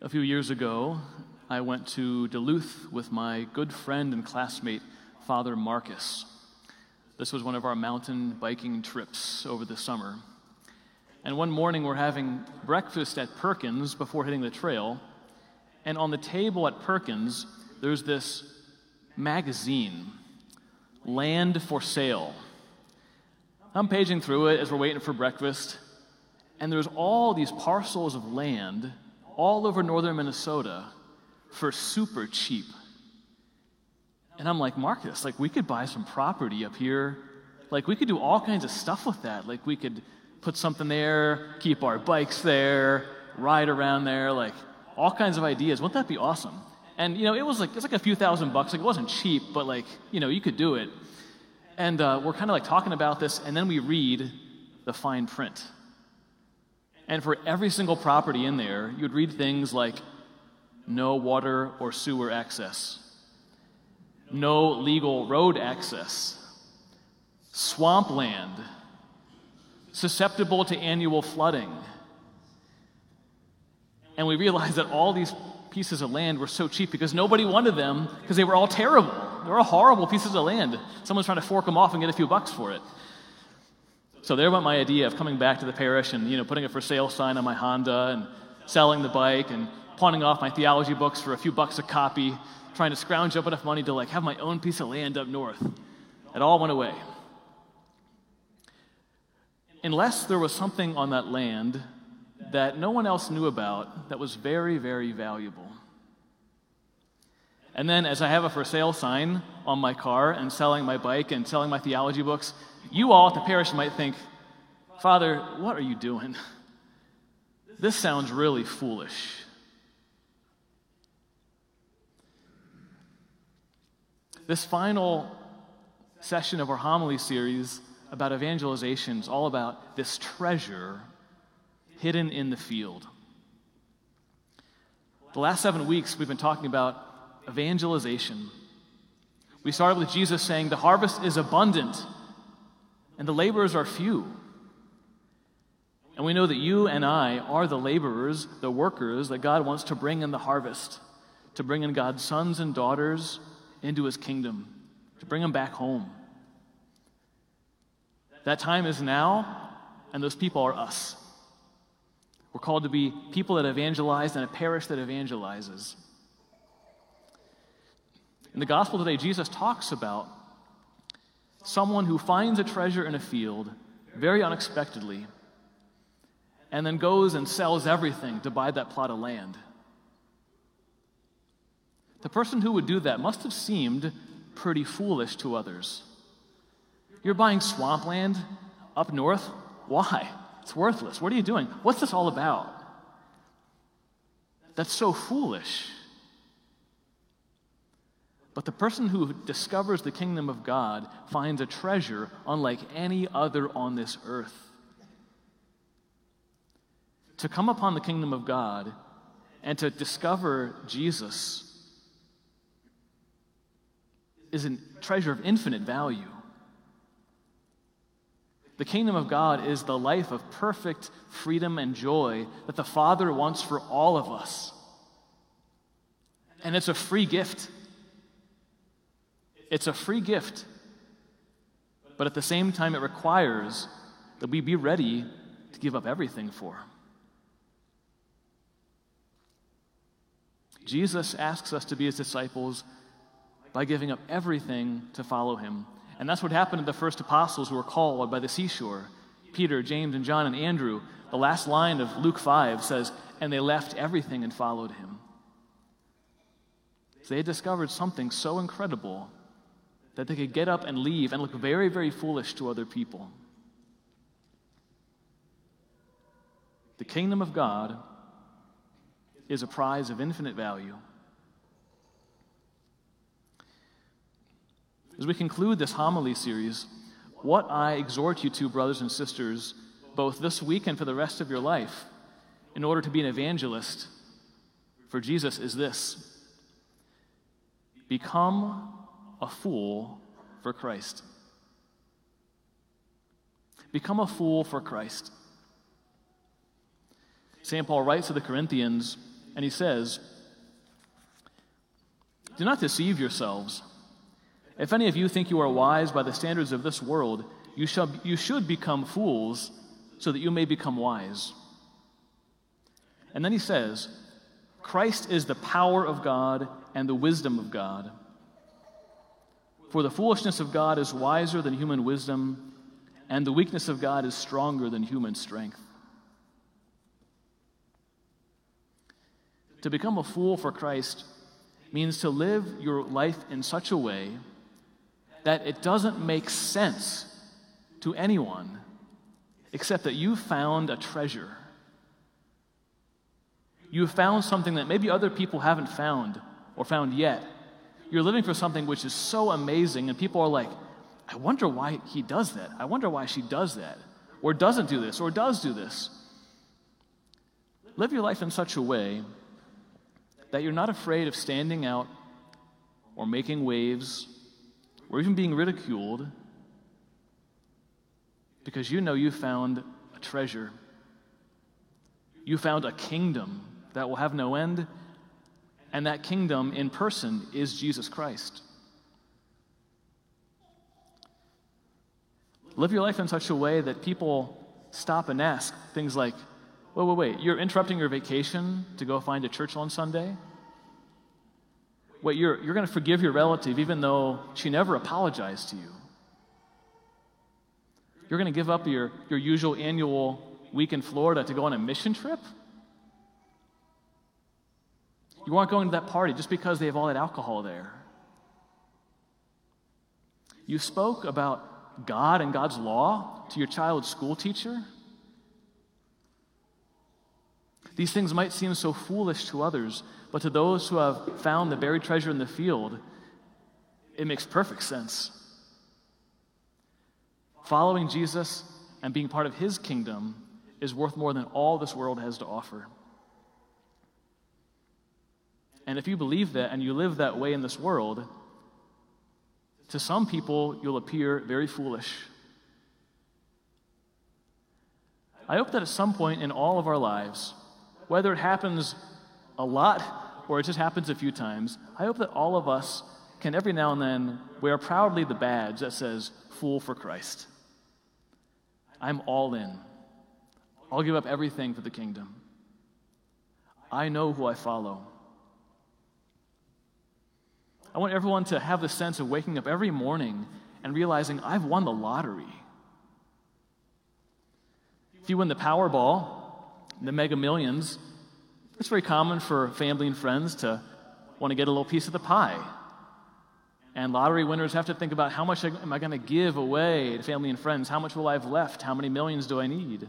A few years ago, I went to Duluth with my good friend and classmate, Father Marcus. This was one of our mountain biking trips over the summer. And one morning, we're having breakfast at Perkins before hitting the trail. And on the table at Perkins, there's this magazine, Land for Sale. I'm paging through it as we're waiting for breakfast, and there's all these parcels of land all over northern Minnesota for super cheap. And I'm like, Marcus, like we could buy some property up here. Like we could do all kinds of stuff with that. Like we could put something there, keep our bikes there, ride around there, like all kinds of ideas. Wouldn't that be awesome? And you know, it was like it's like a few thousand bucks. Like it wasn't cheap, but like you know, you could do it. And uh, we're kind of like talking about this, and then we read the fine print. And for every single property in there, you would read things like no water or sewer access, no legal road access, swampland, susceptible to annual flooding. And we realized that all these pieces of land were so cheap because nobody wanted them because they were all terrible. They were all horrible pieces of land. Someone's trying to fork them off and get a few bucks for it. So there went my idea of coming back to the parish and you know putting a for sale sign on my Honda and selling the bike and pawning off my theology books for a few bucks a copy, trying to scrounge up enough money to like have my own piece of land up north. It all went away. Unless there was something on that land that no one else knew about that was very, very valuable. And then, as I have a for sale sign on my car and selling my bike and selling my theology books, you all at the parish might think, Father, what are you doing? This sounds really foolish. This final session of our homily series about evangelization is all about this treasure hidden in the field. The last seven weeks, we've been talking about evangelization. We started with Jesus saying, The harvest is abundant, and the laborers are few. And we know that you and I are the laborers, the workers that God wants to bring in the harvest, to bring in God's sons and daughters into his kingdom, to bring them back home. That time is now, and those people are us. We're called to be people that evangelize and a parish that evangelizes. In the gospel today, Jesus talks about someone who finds a treasure in a field very unexpectedly and then goes and sells everything to buy that plot of land. The person who would do that must have seemed pretty foolish to others. You're buying swampland up north? Why? It's worthless. What are you doing? What's this all about? That's so foolish. But the person who discovers the kingdom of God finds a treasure unlike any other on this earth. To come upon the kingdom of God and to discover Jesus is a treasure of infinite value. The kingdom of God is the life of perfect freedom and joy that the Father wants for all of us. And it's a free gift. It's a free gift, but at the same time, it requires that we be ready to give up everything for. Jesus asks us to be his disciples by giving up everything to follow him. And that's what happened to the first apostles who were called by the seashore Peter, James, and John, and Andrew. The last line of Luke 5 says, And they left everything and followed him. They had discovered something so incredible that they could get up and leave and look very, very foolish to other people. The kingdom of God is a prize of infinite value. As we conclude this homily series, what I exhort you to, brothers and sisters, both this week and for the rest of your life, in order to be an evangelist for Jesus, is this become a fool for Christ. Become a fool for Christ. St. Paul writes to the Corinthians and he says, Do not deceive yourselves. If any of you think you are wise by the standards of this world, you, shall, you should become fools so that you may become wise. And then he says, Christ is the power of God and the wisdom of God. For the foolishness of God is wiser than human wisdom, and the weakness of God is stronger than human strength. To become a fool for Christ means to live your life in such a way that it doesn't make sense to anyone except that you found a treasure. You have found something that maybe other people haven't found or found yet. You're living for something which is so amazing, and people are like, I wonder why he does that. I wonder why she does that, or doesn't do this, or does do this. Live your life in such a way that you're not afraid of standing out or making waves or even being ridiculed because you know you found a treasure. You found a kingdom that will have no end, and that kingdom in person is Jesus Christ. Live your life in such a way that people stop and ask things like, wait, wait, wait, you're interrupting your vacation to go find a church on Sunday? Wait, you're, you're going to forgive your relative even though she never apologized to you? You're going to give up your, your usual annual week in Florida to go on a mission trip? You aren't going to that party just because they have all that alcohol there. You spoke about God and God's law to your child's school teacher? These things might seem so foolish to others, but to those who have found the buried treasure in the field, it makes perfect sense. Following Jesus and being part of his kingdom is worth more than all this world has to offer. And if you believe that and you live that way in this world, to some people you'll appear very foolish. I hope that at some point in all of our lives, whether it happens a lot or it just happens a few times, I hope that all of us can every now and then wear proudly the badge that says, Fool for Christ. I'm all in. I'll give up everything for the kingdom. I know who I follow. I want everyone to have the sense of waking up every morning and realizing I've won the lottery. If you win the Powerball, the mega millions, it's very common for family and friends to want to get a little piece of the pie. And lottery winners have to think about how much am I going to give away to family and friends? How much will I have left? How many millions do I need?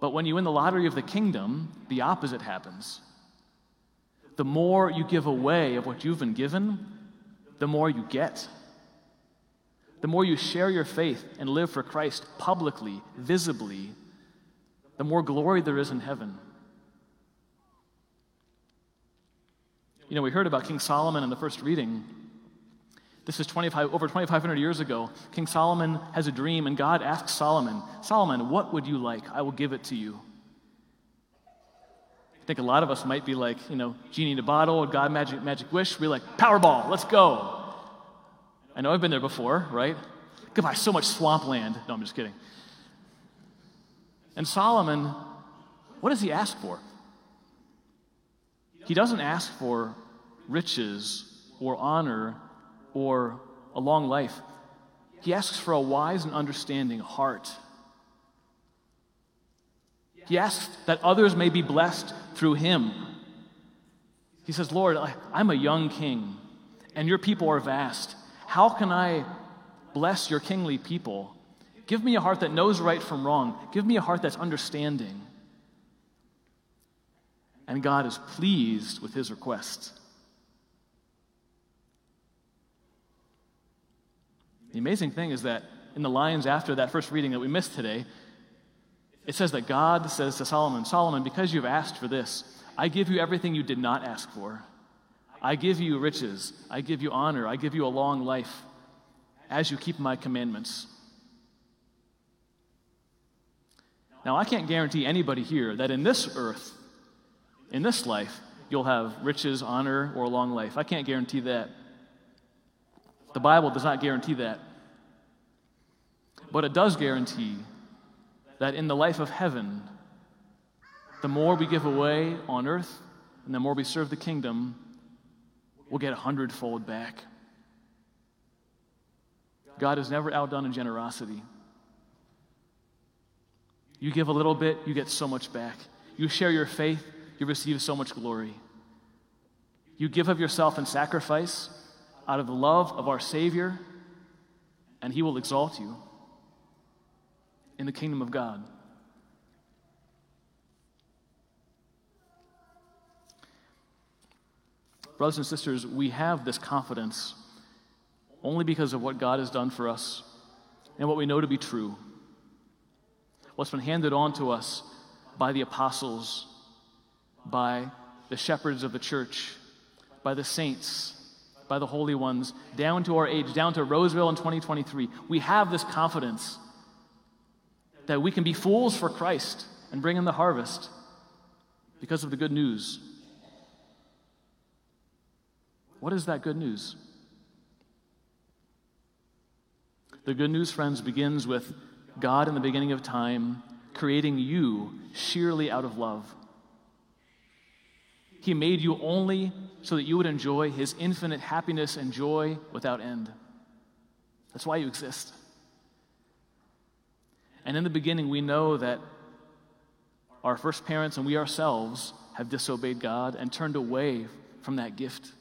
But when you win the lottery of the kingdom, the opposite happens. The more you give away of what you've been given, the more you get. The more you share your faith and live for Christ publicly, visibly, the more glory there is in heaven. You know, we heard about King Solomon in the first reading. This is 25, over 2,500 years ago. King Solomon has a dream, and God asks Solomon, Solomon, what would you like? I will give it to you. I think a lot of us might be like, you know, genie in a bottle, God magic, magic wish. We're like, Powerball, let's go. I know I've been there before, right? Buy so much swampland. No, I'm just kidding. And Solomon, what does he ask for? He doesn't ask for riches or honor or a long life. He asks for a wise and understanding heart. He asks that others may be blessed through him. He says, Lord, I'm a young king, and your people are vast. How can I bless your kingly people? Give me a heart that knows right from wrong. Give me a heart that's understanding and God is pleased with his request. The amazing thing is that in the lines after that first reading that we missed today, it says that God says to Solomon, Solomon, because you've asked for this, I give you everything you did not ask for. I give you riches. I give you honor. I give you a long life as you keep my commandments. Now, I can't guarantee anybody here that in this earth in this life, you'll have riches, honor, or a long life. I can't guarantee that. The Bible does not guarantee that. But it does guarantee that in the life of heaven, the more we give away on earth and the more we serve the kingdom, we'll get a hundredfold back. God is never outdone in generosity. You give a little bit, you get so much back. You share your faith, you receive so much glory. You give of yourself in sacrifice out of the love of our Savior, and He will exalt you in the kingdom of God. Brothers and sisters, we have this confidence only because of what God has done for us and what we know to be true. What's been handed on to us by the apostles, by the shepherds of the church, by the saints, by the holy ones, down to our age, down to Roseville in 2023. We have this confidence that we can be fools for Christ and bring in the harvest because of the good news. What is that good news? The good news, friends, begins with God in the beginning of time creating you sheerly out of love. He made you only so that you would enjoy His infinite happiness and joy without end. That's why you exist. And in the beginning, we know that our first parents and we ourselves have disobeyed God and turned away from that gift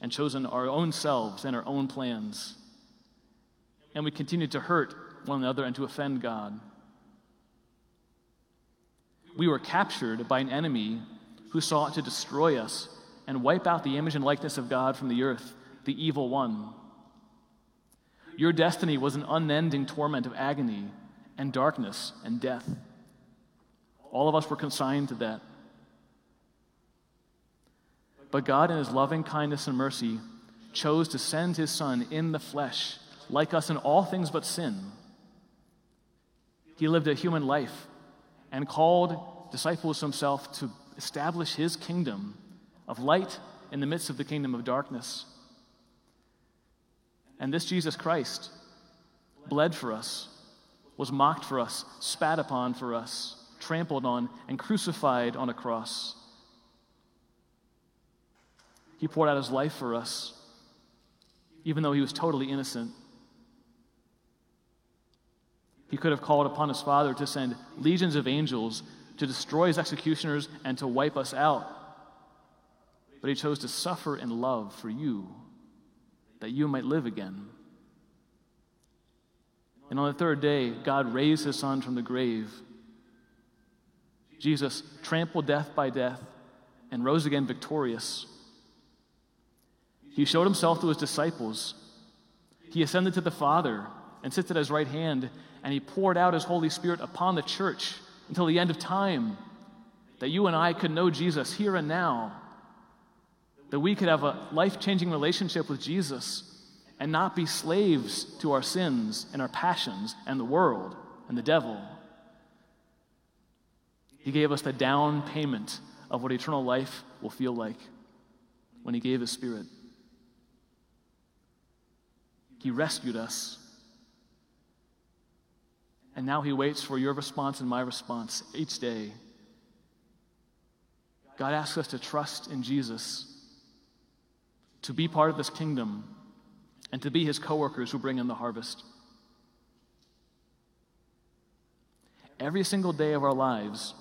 and chosen our own selves and our own plans. And we continue to hurt one another and to offend God. We were captured by an enemy who sought to destroy us and wipe out the image and likeness of God from the earth, the evil one. Your destiny was an unending torment of agony and darkness and death. All of us were consigned to that. But God, in His loving kindness and mercy, chose to send His Son in the flesh, like us in all things but sin. He lived a human life and called disciples Himself to establish His kingdom of light in the midst of the kingdom of darkness. And this Jesus Christ bled for us was mocked for us, spat upon for us, trampled on, and crucified on a cross. He poured out his life for us, even though he was totally innocent. He could have called upon his Father to send legions of angels to destroy his executioners and to wipe us out. But he chose to suffer in love for you, that you might live again. And on the third day, God raised his son from the grave. Jesus trampled death by death and rose again victorious. He showed himself to his disciples. He ascended to the Father and sits at his right hand, and he poured out his Holy Spirit upon the church until the end of time, that you and I could know Jesus here and now, that we could have a life changing relationship with Jesus and not be slaves to our sins and our passions and the world and the devil. He gave us the down payment of what eternal life will feel like when He gave His Spirit. He rescued us. And now He waits for your response and my response each day. God asks us to trust in Jesus, to be part of this kingdom and to be his coworkers who bring in the harvest. Every single day of our lives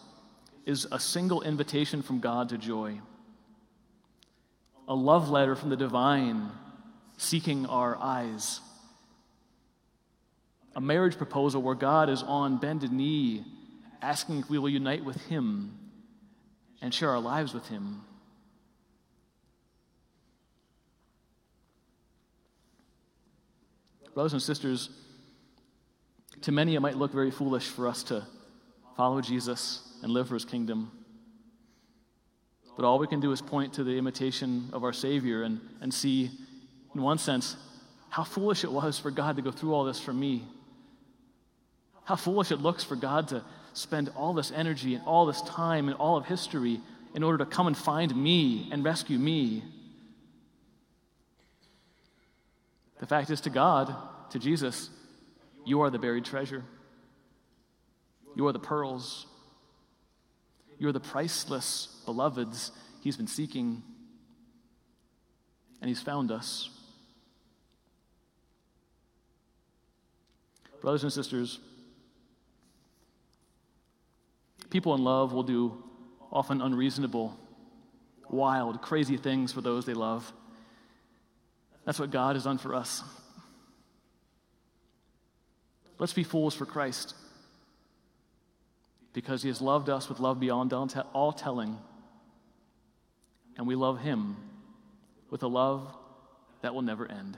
is a single invitation from God to joy, a love letter from the divine seeking our eyes, a marriage proposal where God is on bended knee asking if we will unite with him and share our lives with him. Brothers and sisters, to many it might look very foolish for us to follow Jesus and live for his kingdom. But all we can do is point to the imitation of our Savior and, and see, in one sense, how foolish it was for God to go through all this for me. How foolish it looks for God to spend all this energy and all this time and all of history in order to come and find me and rescue me. The fact is, to God, to Jesus, you are the buried treasure. You are the pearls. You are the priceless beloveds he's been seeking, and he's found us. Brothers and sisters, people in love will do often unreasonable, wild, crazy things for those they love. That's what God has done for us. Let's be fools for Christ because he has loved us with love beyond all telling, and we love him with a love that will never end.